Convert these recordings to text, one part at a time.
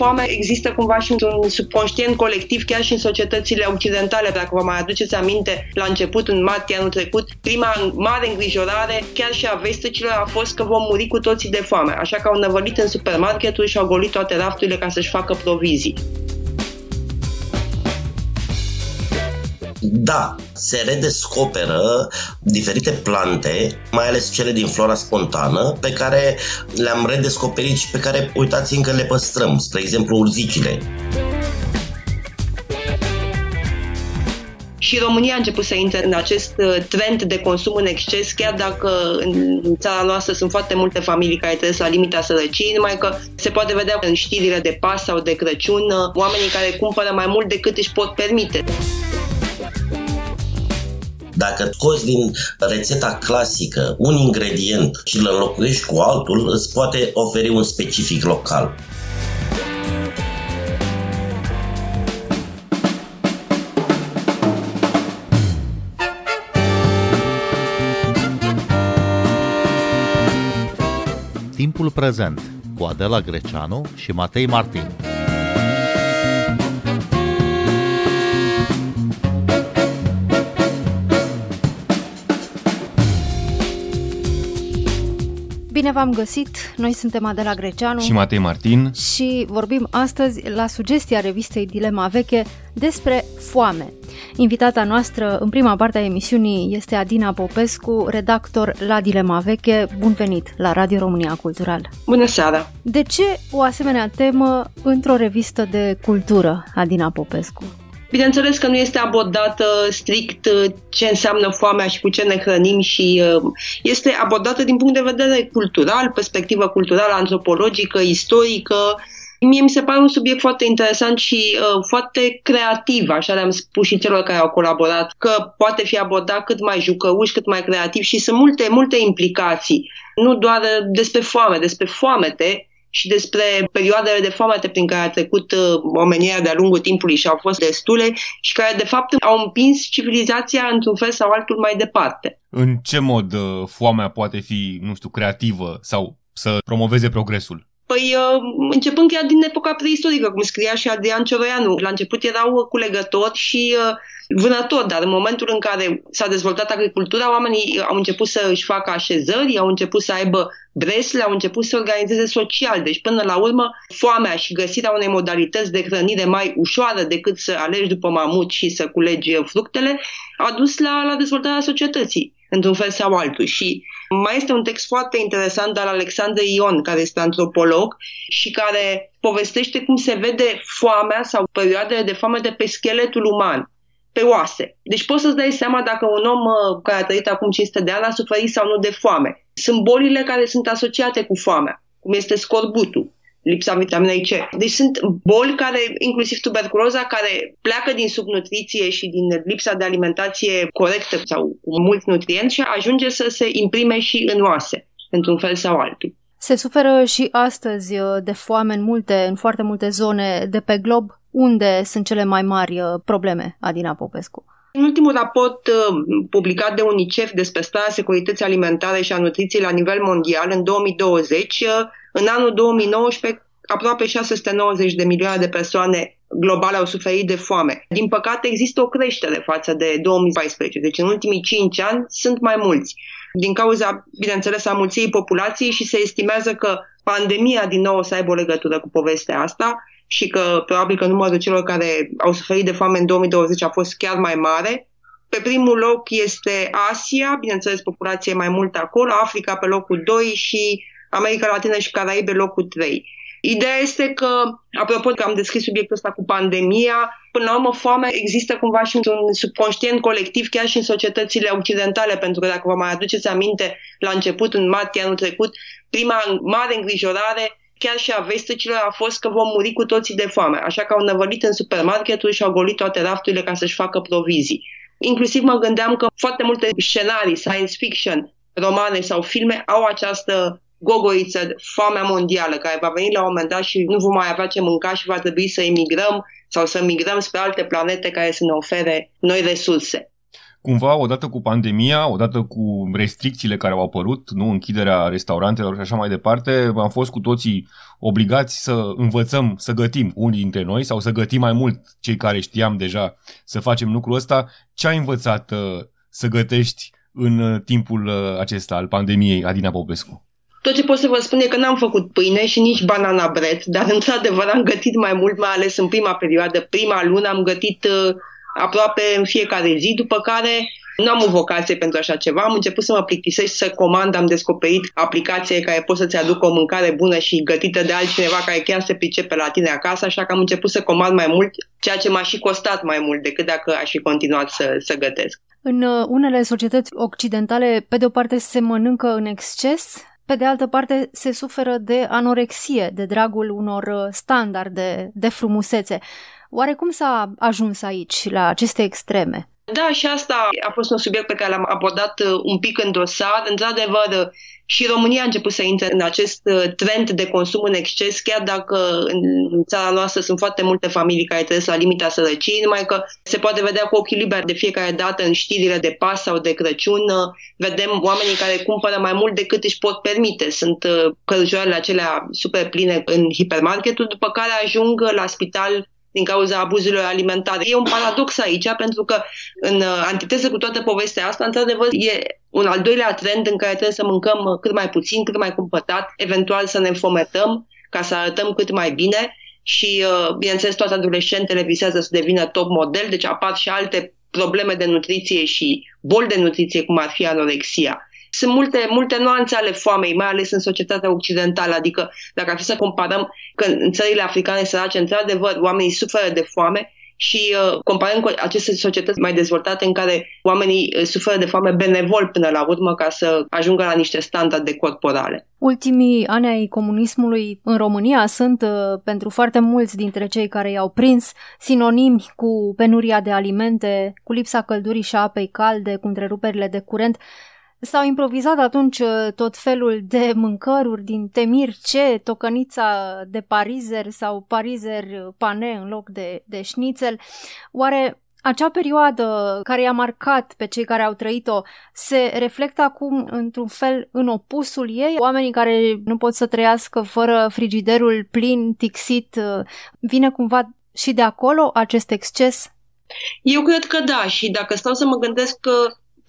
foame există cumva și într-un subconștient colectiv, chiar și în societățile occidentale. Dacă vă mai aduceți aminte, la început, în martie anul trecut, prima mare îngrijorare, chiar și a vesticilor, a fost că vom muri cu toții de foame. Așa că au năvălit în supermarketuri și au golit toate rafturile ca să-și facă provizii. Da, se redescoperă diferite plante, mai ales cele din flora spontană, pe care le-am redescoperit și pe care, uitați, încă le păstrăm. Spre exemplu, urzicile. și România a început să intre în acest uh, trend de consum în exces, chiar dacă în țara noastră sunt foarte multe familii care trăiesc la limita sărăciei, numai că se poate vedea în știrile de pas sau de Crăciun uh, oamenii care cumpără mai mult decât își pot permite. Dacă scoți din rețeta clasică un ingredient și îl înlocuiești cu altul, îți poate oferi un specific local. Timpul prezent cu Adela Greceanu și Matei Martin. Bine v-am găsit! Noi suntem Adela Greceanu și Matei Martin și vorbim astăzi la sugestia revistei Dilema Veche despre foame. Invitata noastră în prima parte a emisiunii este Adina Popescu, redactor la Dilema Veche. Bun venit la Radio România Cultural! Bună seara! De ce o asemenea temă într-o revistă de cultură, Adina Popescu? Bineînțeles că nu este abordată strict uh, ce înseamnă foamea și cu ce ne hrănim și uh, este abordată din punct de vedere cultural, perspectivă culturală, antropologică, istorică. Mie mi se pare un subiect foarte interesant și uh, foarte creativ, așa le-am spus și celor care au colaborat, că poate fi abordat cât mai jucăuș, cât mai creativ și sunt multe, multe implicații. Nu doar despre foame, despre foamete, și despre perioadele de foamete prin care a trecut uh, omenirea de-a lungul timpului și au fost destule și care de fapt au împins civilizația într-un fel sau altul mai departe. În ce mod uh, foamea poate fi, nu știu, creativă sau să promoveze progresul? Păi, uh, începând chiar din epoca preistorică, cum scria și Adrian Cioroianu. La început erau culegători și vânători, dar în momentul în care s-a dezvoltat agricultura, oamenii au început să își facă așezări, au început să aibă bresle, au început să organizeze social. Deci, până la urmă, foamea și găsirea unei modalități de hrănire mai ușoară decât să alegi după mamut și să culegi fructele, a dus la, la dezvoltarea societății, într-un fel sau altul. Și mai este un text foarte interesant al Alexandru Ion, care este antropolog și care povestește cum se vede foamea sau perioadele de foame de pe scheletul uman pe oase. Deci poți să-ți dai seama dacă un om uh, care a trăit acum 500 de ani a suferit sau nu de foame. Sunt bolile care sunt asociate cu foamea, cum este scorbutul, lipsa vitaminei C. Deci sunt boli care, inclusiv tuberculoza, care pleacă din subnutriție și din lipsa de alimentație corectă sau cu mulți nutrienți și ajunge să se imprime și în oase, într-un fel sau altul. Se suferă și astăzi uh, de foame în multe, în foarte multe zone de pe glob. Unde sunt cele mai mari uh, probleme, Adina Popescu? În ultimul raport uh, publicat de UNICEF despre starea securității alimentare și a nutriției la nivel mondial în 2020, în anul 2019 aproape 690 de milioane de persoane globale au suferit de foame. Din păcate există o creștere față de 2014, deci în ultimii 5 ani sunt mai mulți din cauza, bineînțeles, a mulției populației și se estimează că pandemia din nou o să aibă o legătură cu povestea asta și că probabil că numărul celor care au suferit de foame în 2020 a fost chiar mai mare. Pe primul loc este Asia, bineînțeles populație mai mult acolo, Africa pe locul 2 și America Latină și Caraibe locul 3. Ideea este că, apropo că am descris subiectul ăsta cu pandemia, până la urmă foamea există cumva și într-un subconștient colectiv, chiar și în societățile occidentale, pentru că dacă vă mai aduceți aminte, la început, în martie anul trecut, prima mare îngrijorare chiar și a vesticilor a fost că vom muri cu toții de foame, așa că au năvălit în supermarketuri și au golit toate rafturile ca să-și facă provizii. Inclusiv mă gândeam că foarte multe scenarii, science fiction, romane sau filme au această gogoriță, foamea mondială, care va veni la un moment dat și nu vom mai avea ce mânca și va trebui să emigrăm sau să migrăm spre alte planete care să ne ofere noi resurse. cumva, odată cu pandemia, odată cu restricțiile care au apărut, nu închiderea restaurantelor și așa mai departe, am fost cu toții obligați să învățăm să gătim unii dintre noi sau să gătim mai mult cei care știam deja să facem lucrul ăsta. Ce ai învățat uh, să gătești în uh, timpul uh, acesta al pandemiei, Adina Popescu? Tot ce pot să vă spun e că n-am făcut pâine și nici banana bread, dar într-adevăr am gătit mai mult, mai ales în prima perioadă, prima lună am gătit uh, aproape în fiecare zi, după care nu am o vocație pentru așa ceva, am început să mă plictisesc să comand, am descoperit aplicație care pot să-ți aducă o mâncare bună și gătită de altcineva care chiar se pricepe la tine acasă, așa că am început să comand mai mult, ceea ce m-a și costat mai mult decât dacă aș fi continuat să, să gătesc. În uh, unele societăți occidentale, pe de o parte, se mănâncă în exces, pe de altă parte, se suferă de anorexie, de dragul unor uh, standarde de frumusețe. Oare cum s-a ajuns aici, la aceste extreme? Da, și asta a fost un subiect pe care l-am abordat uh, un pic în dosar. Într-adevăr, și România a început să intre în acest uh, trend de consum în exces, chiar dacă în țara noastră sunt foarte multe familii care trăiesc la limita sărăciei, numai că se poate vedea cu ochii liberi de fiecare dată în știrile de pas sau de Crăciun, uh, vedem oamenii care cumpără mai mult decât își pot permite. Sunt călăjoarele acelea super pline în hipermarketuri, după care ajung la spital din cauza abuzurilor alimentare. E un paradox aici, pentru că în uh, antiteză cu toată povestea asta, într-adevăr, e un al doilea trend în care trebuie să mâncăm uh, cât mai puțin, cât mai cumpătat, eventual să ne înfometăm ca să arătăm cât mai bine și, uh, bineînțeles, toate adolescentele visează să devină top model, deci apar și alte probleme de nutriție și boli de nutriție, cum ar fi anorexia. Sunt multe, multe nuanțe ale foamei, mai ales în societatea occidentală, adică dacă ar fi să comparăm că în țările africane sărace, într-adevăr, oamenii suferă de foame, și uh, comparăm cu aceste societăți mai dezvoltate în care oamenii uh, suferă de foame benevol până la urmă ca să ajungă la niște standarde corporale. Ultimii ani ai comunismului în România sunt, uh, pentru foarte mulți dintre cei care i-au prins, sinonimi cu penuria de alimente, cu lipsa căldurii și apei calde, cu întreruperile de curent. S-au improvizat atunci uh, tot felul de mâncăruri din temir ce, tocănița de parizer sau parizer pane în loc de, de șnițel. Oare acea perioadă care i-a marcat pe cei care au trăit-o se reflectă acum într-un fel în opusul ei? Oamenii care nu pot să trăiască fără frigiderul plin, tixit, uh, vine cumva și de acolo acest exces? Eu cred că da și dacă stau să mă gândesc că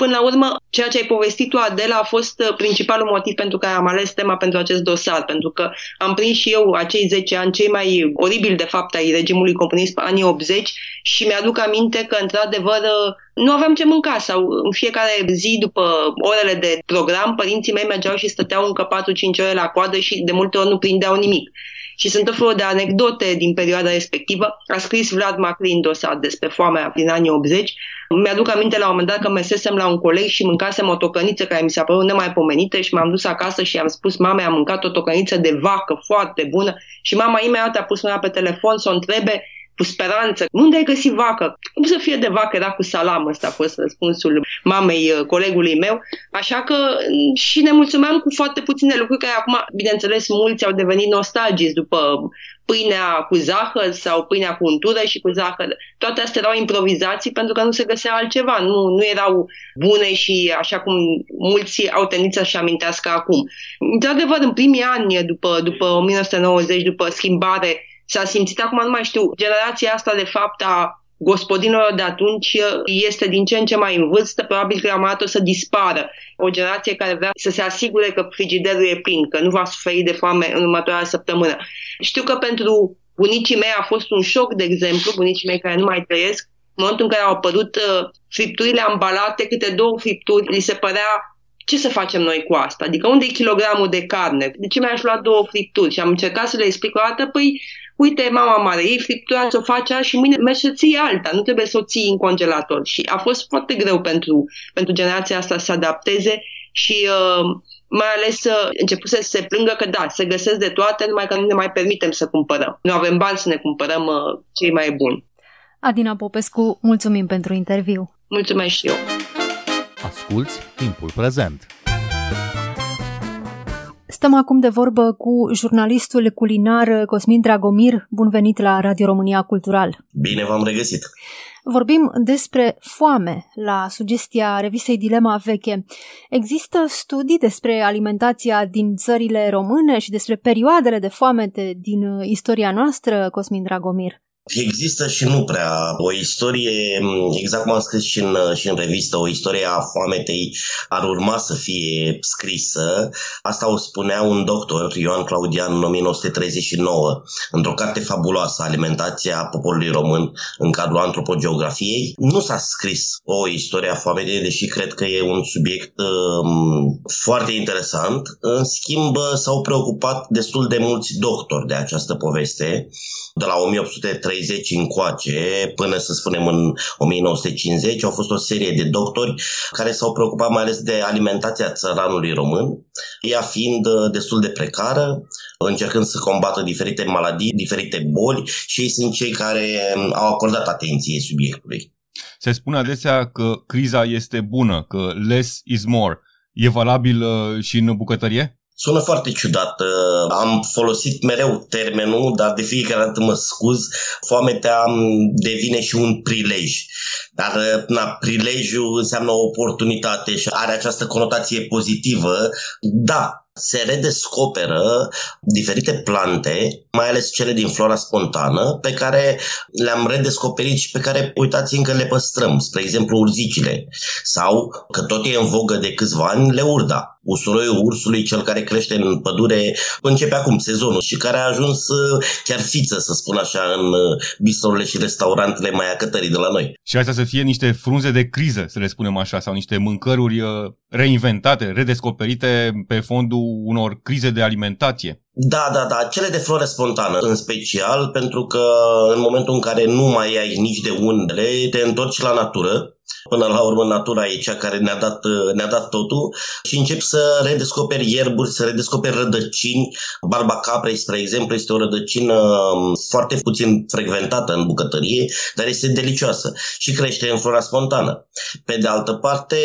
Până la urmă, ceea ce ai povestit tu, Adela, a fost uh, principalul motiv pentru care am ales tema pentru acest dosar, pentru că am prins și eu acei 10 ani cei mai oribili, de fapt, ai regimului comunist pe anii 80 și mi-aduc aminte că, într-adevăr, uh, nu aveam ce mânca sau în fiecare zi după orele de program, părinții mei mergeau și stăteau încă 4-5 ore la coadă și de multe ori nu prindeau nimic și sunt tot felul de anecdote din perioada respectivă. A scris Vlad Macrin dosar despre foamea din anii 80. Mi-aduc aminte la un moment dat că mesesem la un coleg și mâncasem o tocăniță care mi s-a părut nemaipomenită și m-am dus acasă și am spus mamei, am mâncat o tocăniță de vacă foarte bună și mama imediat a pus mâna pe telefon să o întrebe cu speranță. Unde ai găsit vacă? Cum să fie de vacă? Era cu salam, ăsta a fost răspunsul mamei uh, colegului meu. Așa că mm, și ne mulțumeam cu foarte puține lucruri care acum, bineînțeles, mulți au devenit nostalgici după pâinea cu zahăr sau pâinea cu untură și cu zahăr. Toate astea erau improvizații pentru că nu se găsea altceva. Nu, nu erau bune și așa cum mulți au tendit să-și amintească acum. Într-adevăr, în primii ani, după, după 1990, după schimbare, s-a simțit, acum nu mai știu, generația asta de fapt a gospodinilor de atunci este din ce în ce mai în vârstă, probabil că am o să dispară. O generație care vrea să se asigure că frigiderul e plin, că nu va suferi de foame în următoarea săptămână. Știu că pentru bunicii mei a fost un șoc, de exemplu, bunicii mei care nu mai trăiesc, în momentul în care au apărut uh, fripturile ambalate, câte două fripturi, li se părea ce să facem noi cu asta? Adică unde e kilogramul de carne? De ce mi-aș lua două fripturi? Și am încercat să le explic o dată, păi uite, mama mare, ei friptura să o face și mâine mergi să ții alta, nu trebuie să o ții în congelator. Și a fost foarte greu pentru, pentru generația asta să se adapteze și uh, mai ales uh, început să se plângă că da, se găsesc de toate, numai că nu ne mai permitem să cumpărăm. Nu avem bani să ne cumpărăm uh, cei mai buni. Adina Popescu, mulțumim pentru interviu. Mulțumesc și eu. Asculți timpul prezent! Stăm acum de vorbă cu jurnalistul culinar Cosmin Dragomir. Bun venit la Radio România Cultural. Bine v-am regăsit. Vorbim despre foame la sugestia revistei Dilema Veche. Există studii despre alimentația din țările române și despre perioadele de foamete din istoria noastră, Cosmin Dragomir? Există și nu prea o istorie, exact cum am scris și în, și în revistă, o istorie a foametei ar urma să fie scrisă. Asta o spunea un doctor, Ioan Claudian, în 1939, într-o carte fabuloasă, Alimentația poporului român în cadrul antropogeografiei. Nu s-a scris o istorie a foametei, deși cred că e un subiect um, foarte interesant. În schimb, s-au preocupat destul de mulți doctori de această poveste, de la 1830 30 încoace, până să spunem în 1950, au fost o serie de doctori care s-au preocupat mai ales de alimentația țăranului român, ea fiind uh, destul de precară, încercând să combată diferite maladii, diferite boli și ei sunt cei care um, au acordat atenție subiectului. Se spune adesea că criza este bună, că less is more. E valabil uh, și în bucătărie? Sună foarte ciudat. Uh, am folosit mereu termenul, dar de fiecare dată mă scuz. Foametea devine și un prilej. Dar uh, na, prilejul înseamnă o oportunitate și are această conotație pozitivă. Da, se redescoperă diferite plante, mai ales cele din flora spontană, pe care le-am redescoperit și pe care, uitați, încă le păstrăm. Spre exemplu, urzicile. Sau, că tot e în vogă de câțiva ani, le urda. Usuroiul ursului, cel care crește în pădure, începe acum sezonul și care a ajuns uh, chiar fiță, să spun așa, în uh, bistrourile și restaurantele mai acătării de la noi. Și astea să fie niște frunze de criză, să le spunem așa, sau niște mâncăruri uh, reinventate, redescoperite pe fondul unor crize de alimentație. Da, da, da, cele de flore spontană în special, pentru că în momentul în care nu mai ai nici de unde, te întorci la natură Până la urmă, natura e cea care ne-a dat, ne-a dat totul și încep să redescoperi ierburi, să redescoperi rădăcini. Barba caprei, spre exemplu, este o rădăcină um, foarte puțin frecventată în bucătărie, dar este delicioasă și crește în flora spontană. Pe de altă parte,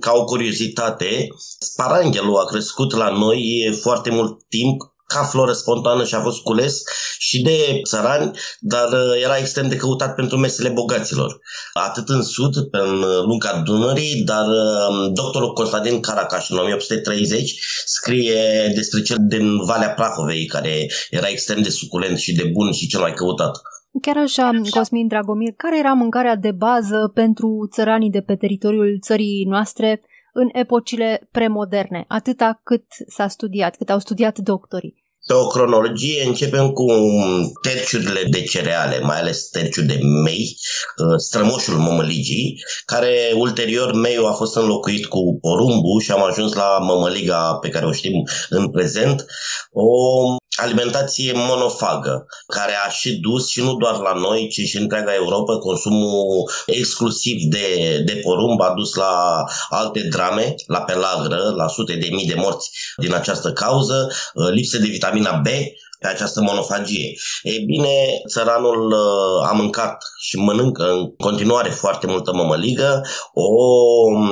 ca o curiozitate, sparanghelul a crescut la noi foarte mult timp ca floră spontană și a fost cules și de țărani, dar uh, era extrem de căutat pentru mesele bogaților. Atât în sud, în lunga Dunării, dar um, doctorul Constantin Caracaș în 1830 scrie despre cel din Valea Prahovei, care era extrem de suculent și de bun și cel mai căutat. Chiar așa, Cosmin Dragomir, care era mâncarea de bază pentru țăranii de pe teritoriul țării noastre în epocile premoderne, atâta cât s-a studiat, cât au studiat doctorii? Pe o cronologie începem cu terciurile de cereale, mai ales terciul de mei, uh, strămoșul mămăligii, care ulterior meiul a fost înlocuit cu porumbul și am ajuns la mămăliga pe care o știm în prezent, o alimentație monofagă, care a și dus și nu doar la noi, ci și întreaga Europa, consumul exclusiv de, de porumb a dus la alte drame, la pelagră, la sute de mii de morți din această cauză, lipsă de vitamina B, pe această monofagie. Ei bine, țăranul uh, a mâncat și mănâncă în continuare foarte multă mămăligă, o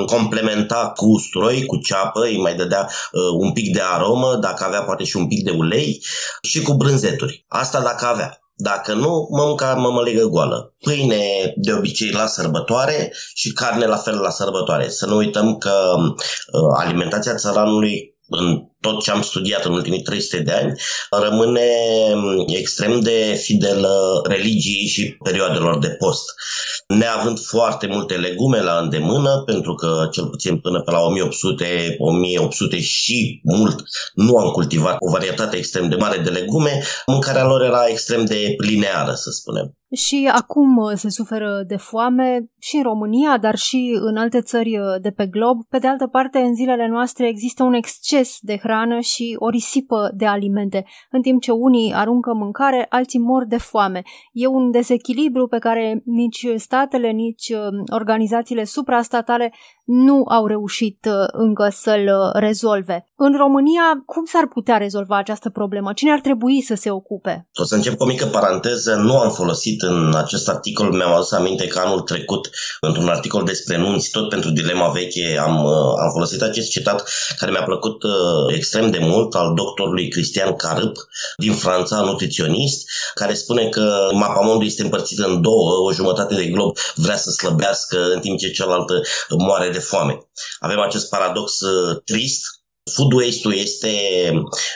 complementa cu usturoi, cu ceapă, îi mai dădea uh, un pic de aromă, dacă avea poate și un pic de ulei și cu brânzeturi. Asta dacă avea. Dacă nu, mănânca mămăligă goală. Pâine de obicei la sărbătoare și carne la fel la sărbătoare. Să nu uităm că uh, alimentația țăranului în tot ce am studiat în ultimii 300 de ani, rămâne mm, extrem de fidelă religiei și perioadelor de post. Neavând foarte multe legume la îndemână, pentru că cel puțin până pe la 1800, 1800 și mult nu am cultivat o varietate extrem de mare de legume, mâncarea lor era extrem de lineară, să spunem. Și acum uh, se suferă de foame și în România, dar și în alte țări uh, de pe glob. Pe de altă parte, în zilele noastre există un exces de hrană și o risipă de alimente. În timp ce unii aruncă mâncare, alții mor de foame. E un dezechilibru pe care nici statele, nici uh, organizațiile suprastatale nu au reușit încă să-l rezolve. În România, cum s-ar putea rezolva această problemă? Cine ar trebui să se ocupe? O să încep cu o mică paranteză. Nu am folosit în acest articol, mi-am adus aminte că anul trecut, într-un articol despre nunți, tot pentru dilema veche, am, uh, am folosit acest citat care mi-a plăcut uh, extrem de mult al doctorului Cristian Carâp din Franța, nutriționist, care spune că mapamondul este împărțit în două, o jumătate de glob vrea să slăbească în timp ce cealaltă moare de foame. Avem acest paradox uh, trist Food waste-ul este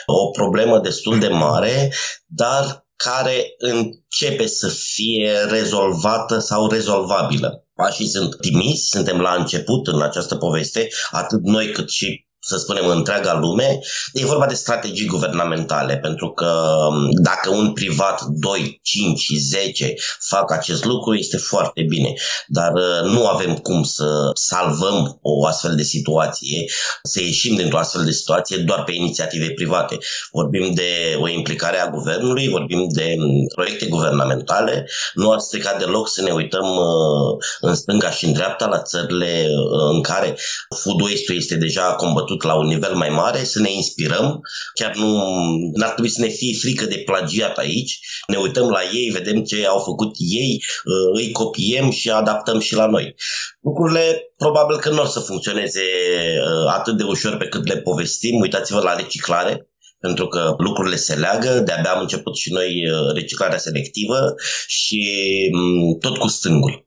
o problemă destul de mare, dar care începe să fie rezolvată sau rezolvabilă. Pașii sunt timizi, suntem la început în această poveste, atât noi cât și să spunem, întreaga lume. E vorba de strategii guvernamentale, pentru că um, dacă un privat, 2, 5, 10 fac acest lucru, este foarte bine. Dar uh, nu avem cum să salvăm o astfel de situație, să ieșim dintr-o astfel de situație doar pe inițiative private. Vorbim de o implicare a guvernului, vorbim de um, proiecte guvernamentale. Nu ar strica deloc să ne uităm uh, în stânga și în dreapta la țările uh, în care food waste-ul este deja combătut trecut la un nivel mai mare, să ne inspirăm, chiar nu ar trebui să ne fie frică de plagiat aici, ne uităm la ei, vedem ce au făcut ei, uh, îi copiem și adaptăm și la noi. Lucrurile probabil că nu o să funcționeze uh, atât de ușor pe cât le povestim, uitați-vă la reciclare, pentru că lucrurile se leagă, de-abia am început și noi uh, reciclarea selectivă și mm, tot cu stângul.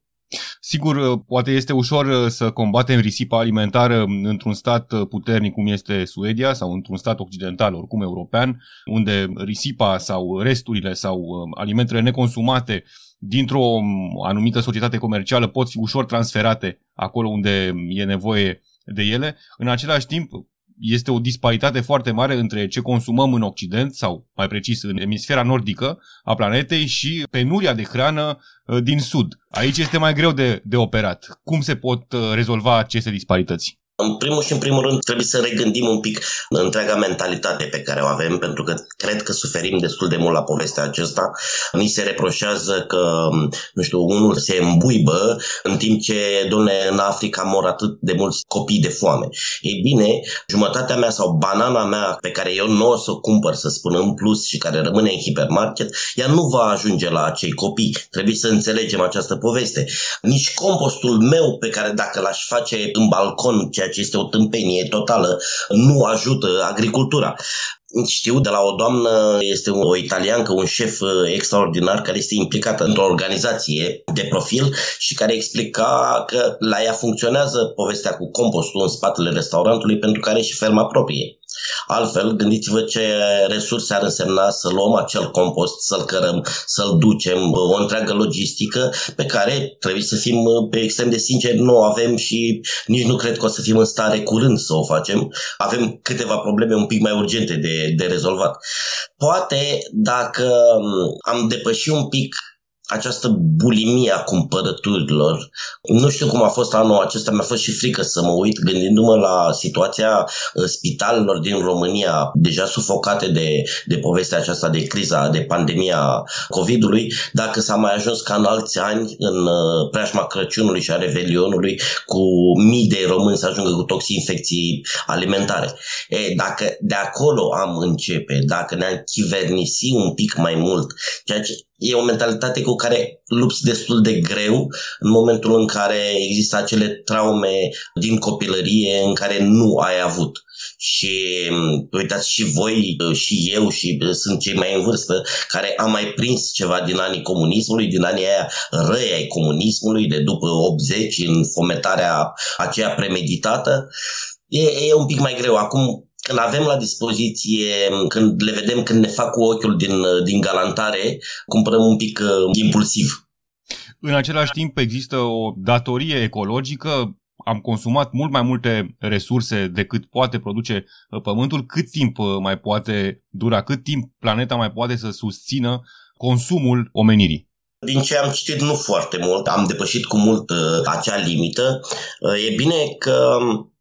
Sigur, uh, poate este ușor uh, să combatem risipa alimentară într-un stat uh, puternic cum este Suedia sau într-un stat occidental, oricum european, unde risipa sau resturile sau alimentele neconsumate dintr-o um, anumită societate comercială pot fi ușor transferate acolo unde e nevoie de ele. În același timp, este o disparitate foarte mare între ce consumăm în Occident, sau mai precis în emisfera nordică a planetei și penuria de hrană uh, din Sud. Aici este mai greu de, de operat. Cum se pot uh, rezolva aceste disparități? În primul și în primul rând trebuie să regândim un pic întreaga mentalitate pe care o avem, pentru că cred că suferim destul de mult la povestea aceasta. Ni se reproșează că, nu știu, unul se îmbuibă în timp ce, domnule, în Africa mor atât de mulți copii de foame. Ei bine, jumătatea mea sau banana mea pe care eu nu o să o cumpăr, să spun, în plus și care rămâne în hipermarket, ea nu va ajunge la acei copii. Trebuie să înțelegem această poveste. Nici compostul meu pe care dacă l-aș face în balcon, ceea ce este o tâmpenie totală, nu ajută agricultura. Știu de la o doamnă, este o italiancă, un șef uh, extraordinar care este implicată într-o organizație de profil și care explica că la ea funcționează povestea cu compostul în spatele restaurantului pentru care și ferma proprie. Altfel, gândiți-vă ce resurse ar însemna să luăm acel compost, să-l cărăm, să-l ducem, o întreagă logistică pe care trebuie să fim pe extrem de sinceri, nu avem și nici nu cred că o să fim în stare curând să o facem. Avem câteva probleme un pic mai urgente de, de rezolvat. Poate dacă am depășit un pic această bulimie a cumpărăturilor. Nu știu cum a fost anul acesta, mi-a fost și frică să mă uit gândindu-mă la situația uh, spitalelor din România, deja sufocate de, de povestea aceasta de criza, de pandemia COVID-ului, dacă s-a mai ajuns ca în alți ani, în uh, preajma Crăciunului și a Revelionului, cu mii de români să ajungă cu toxinfecții alimentare. E, dacă de acolo am începe, dacă ne-am chivernisi un pic mai mult, ceea ce e o mentalitate cu care lupți destul de greu în momentul în care există acele traume din copilărie în care nu ai avut. Și uitați și voi și eu și sunt cei mai în vârstă care am mai prins ceva din anii comunismului, din anii aia răi ai comunismului de după 80 în fometarea aceea premeditată. E, e un pic mai greu. Acum când avem la dispoziție, când le vedem, când ne fac cu ochiul din, din galantare, cumpărăm un pic uh, impulsiv. În același timp există o datorie ecologică, am consumat mult mai multe resurse decât poate produce uh, Pământul, cât timp uh, mai poate dura, cât timp planeta mai poate să susțină consumul omenirii. Din ce am citit, nu foarte mult, am depășit cu mult uh, acea limită. Uh, e bine că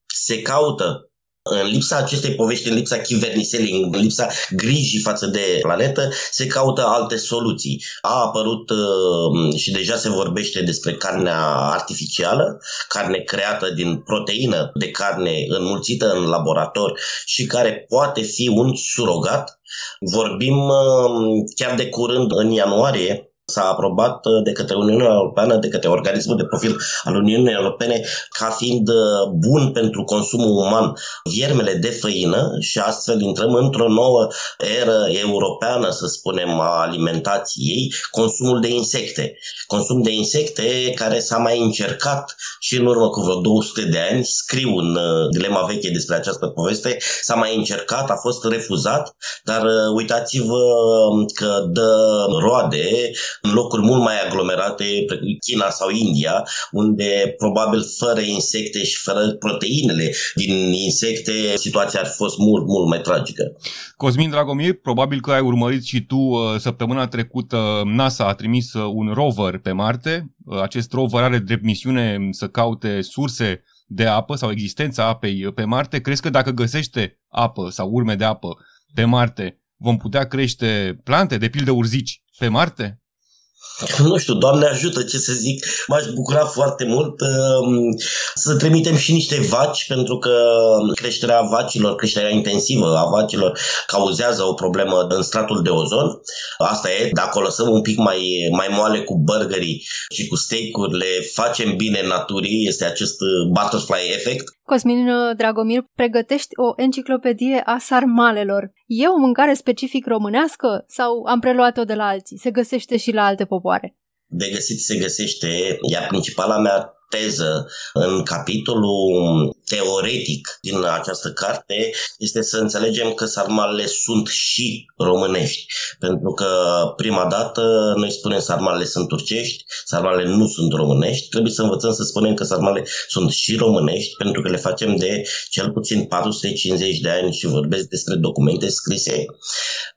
se caută În lipsa acestei povești, în lipsa chiverniselii, în lipsa grijii față de planetă, se caută alte soluții. A apărut uh, și deja se vorbește despre carnea artificială, carne creată din proteină de carne înmulțită în laborator și care poate fi un surogat. Vorbim uh, chiar de curând, în ianuarie, s-a aprobat uh, de către Uniunea Europeană, de către organismul de profil al Uniunii Europene, ca fiind uh, bun pentru consumul uman viermele de făină și astfel intrăm într-o nouă eră europeană, să spunem, a alimentației, consumul de insecte. Consum de insecte care s-a mai încercat și în urmă cu vreo 200 de ani, scriu în uh, dilema veche despre această poveste, s-a mai încercat, a fost refuzat, dar uitați-vă că dă roade în locuri mult mai aglomerate, precum China sau India, unde probabil fără insecte și fără proteinele din insecte, situația ar fi fost mult, mult mai tragică. Cosmin Dragomir, probabil că ai urmărit și tu uh, săptămâna trecută NASA a trimis uh, un rover pe Marte. Uh, acest rover are drept misiune să caute surse de apă sau existența apei pe Marte. Crezi că dacă găsește apă sau urme de apă pe Marte, vom putea crește plante, de pildă urzici, pe Marte? nu știu, Doamne ajută, ce să zic, m-aș bucura foarte mult um, să trimitem și niște vaci, pentru că creșterea vacilor, creșterea intensivă a vacilor cauzează o problemă în stratul de ozon. Asta e, dacă o lăsăm un pic mai, mai moale cu burgerii și cu steak-urile, facem bine naturii, este acest butterfly effect. Cosmin Dragomir, pregătești o enciclopedie a sarmalelor. E o mâncare specific românească sau am preluat-o de la alții? Se găsește și la alte popoare? De găsit se găsește, iar principala mea teză în capitolul teoretic din această carte este să înțelegem că sarmalele sunt și românești. Pentru că prima dată noi spunem sarmalele sunt turcești, sarmalele nu sunt românești. Trebuie să învățăm să spunem că sarmalele sunt și românești pentru că le facem de cel puțin 450 de ani și vorbesc despre documente scrise.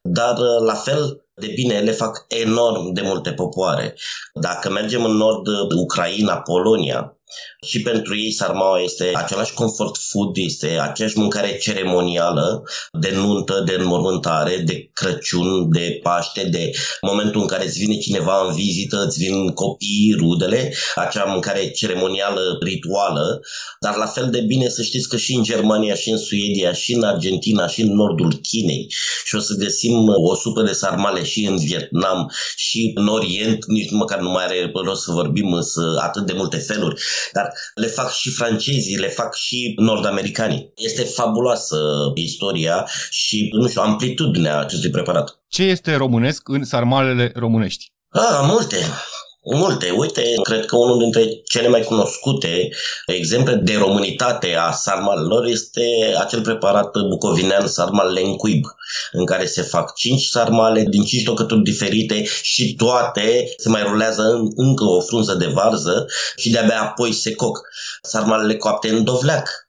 Dar la fel de bine, le fac enorm de multe popoare. Dacă mergem în nord, Ucraina, Polonia, și pentru ei sarmaua este același comfort food, este aceeași mâncare ceremonială de nuntă, de înmormântare, de Crăciun, de Paște, de momentul în care îți vine cineva în vizită, îți vin copiii, rudele, acea mâncare ceremonială, rituală, dar la fel de bine să știți că și în Germania, și în Suedia, și în Argentina, și în nordul Chinei și o să găsim o supă de sarmale și în Vietnam și în Orient, nici măcar nu mai are rost să vorbim însă atât de multe feluri dar le fac și francezii, le fac și nord-americanii. Este fabuloasă istoria și, nu știu, amplitudinea acestui preparat. Ce este românesc în sarmalele românești? Ah, multe. Multe. Uite, cred că unul dintre cele mai cunoscute exemple de românitate a sarmalelor este acel preparat bucovinean sarmal lencuib, în care se fac cinci sarmale din cinci tocături diferite și toate se mai rulează în încă o frunză de varză și de-abia apoi se coc. Sarmalele coapte în dovleac,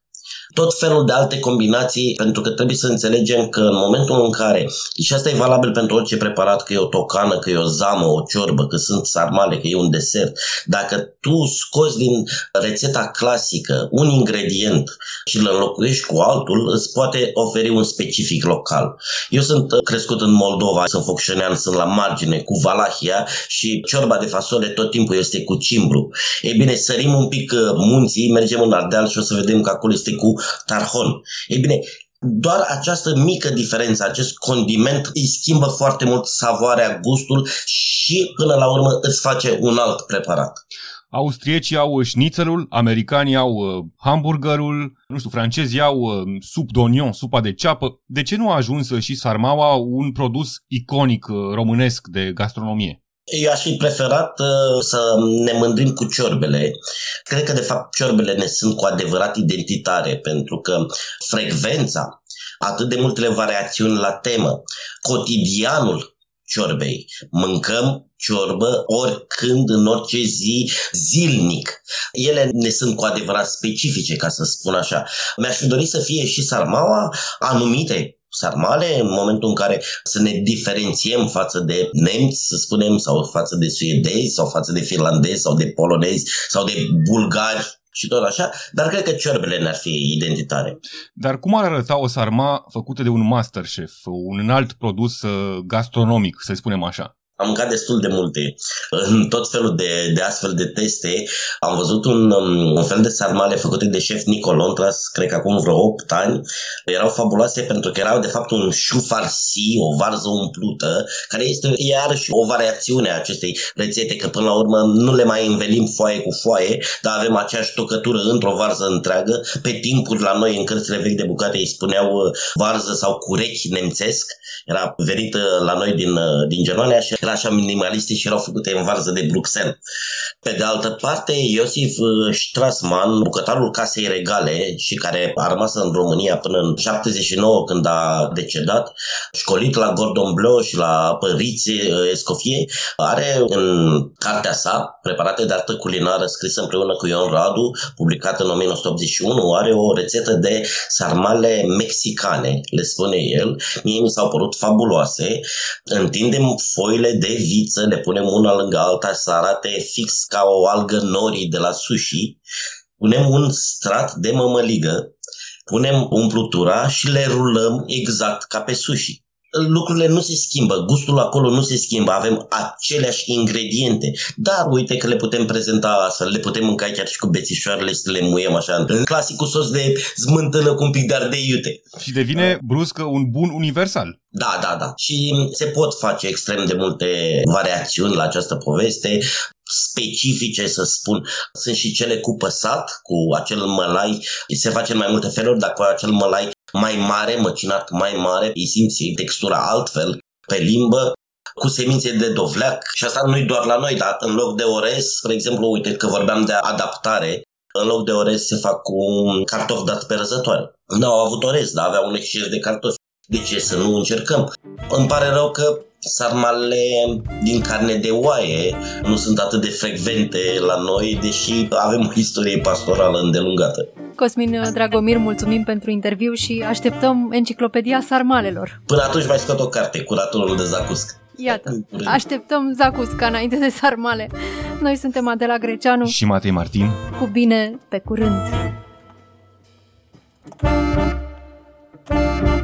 tot felul de alte combinații, pentru că trebuie să înțelegem că în momentul în care, și asta e valabil pentru orice preparat, că e o tocană, că e o zamă, o ciorbă, că sunt sarmale, că e un desert, dacă tu scoți din rețeta clasică un ingredient și îl înlocuiești cu altul, îți poate oferi un specific local. Eu sunt crescut în Moldova, sunt focșănean, sunt la margine cu Valahia și ciorba de fasole tot timpul este cu cimbru. Ei bine, sărim un pic munții, mergem în Ardeal și o să vedem că acolo este cu tarhon. Ei bine, doar această mică diferență, acest condiment îi schimbă foarte mult savoarea, gustul și până la urmă îți face un alt preparat. Austriecii au șnițelul, americanii au uh, hamburgerul, nu știu, francezii au uh, sup d'onion, supa de ceapă. De ce nu a ajuns și sarmaua un produs iconic uh, românesc de gastronomie? Eu aș fi preferat uh, să ne mândrim cu ciorbele. Cred că, de fapt, ciorbele ne sunt cu adevărat identitare, pentru că frecvența, atât de multele variațiuni la temă, cotidianul ciorbei. Mâncăm ciorbă oricând, în orice zi, zilnic. Ele ne sunt cu adevărat specifice, ca să spun așa. Mi-aș fi dorit să fie și sarmaua anumite sarmale, în momentul în care să ne diferențiem față de nemți, să spunem, sau față de suedezi, sau față de finlandezi, sau de polonezi, sau de bulgari, și tot așa, dar cred că ciorbele ne-ar fi identitare. Dar cum ar arăta o sarma făcută de un masterchef, un înalt produs uh, gastronomic, să spunem așa? Am mâncat destul de multe. În tot felul de, de astfel de teste am văzut un, um, un fel de sarmale făcute de șef Nicolon, tras, cred că acum vreo 8 ani. Erau fabuloase pentru că erau de fapt un șu farsi, o varză umplută, care este iarăși o variațiune a acestei rețete, că până la urmă nu le mai învelim foaie cu foaie, dar avem aceeași tocătură într-o varză întreagă. Pe timpuri la noi în cărțile vechi de bucate îi spuneau uh, varză sau curechi nemțesc. Era venit la noi din, uh, din Germania și era era așa minimaliste și erau făcute în varză de Bruxelles. Pe de altă parte, Iosif uh, Strassman, bucătarul Casei Regale și care a rămas în România până în 79 când a decedat, școlit la Gordon Bleu și la Părițe uh, Escofie, are în cartea sa, Preparate de artă culinară, scrisă împreună cu Ion Radu, publicată în 1981, are o rețetă de sarmale mexicane, le spune el. Mie mi s-au părut fabuloase. Întindem foile de viță, le punem una lângă alta să arate fix ca o algă nori de la sushi, punem un strat de mămăligă, punem umplutura și le rulăm exact ca pe sushi lucrurile nu se schimbă, gustul acolo nu se schimbă, avem aceleași ingrediente, dar uite că le putem prezenta astfel, le putem mânca chiar și cu bețișoarele să le muiem așa, în clasicul sos de smântână cu un pic de ardei iute. Și devine bruscă un bun universal. Da, da, da. Și se pot face extrem de multe variațiuni la această poveste specifice, să spun. Sunt și cele cu păsat, cu acel mălai. Se face în mai multe feluri, dar cu acel mălai mai mare, măcinat mai mare, îi simți textura altfel pe limbă, cu semințe de dovleac și asta nu-i doar la noi, dar în loc de orez, spre exemplu, uite că vorbeam de adaptare, în loc de orez se fac cu cartofi dat pe răzătoare. Nu au avut orez, dar aveau un exces de cartofi. De ce să nu încercăm? Îmi pare rău că sarmalele din carne de oaie nu sunt atât de frecvente la noi, deși avem o istorie pastorală îndelungată. Cosmin Dragomir, mulțumim pentru interviu și așteptăm enciclopedia sarmalelor. Până atunci mai scot o carte, curatorul de Zacusc. Iată, așteptăm Zacusca înainte de sarmale. Noi suntem Adela Greceanu și Matei Martin. Cu bine, pe curând! thank you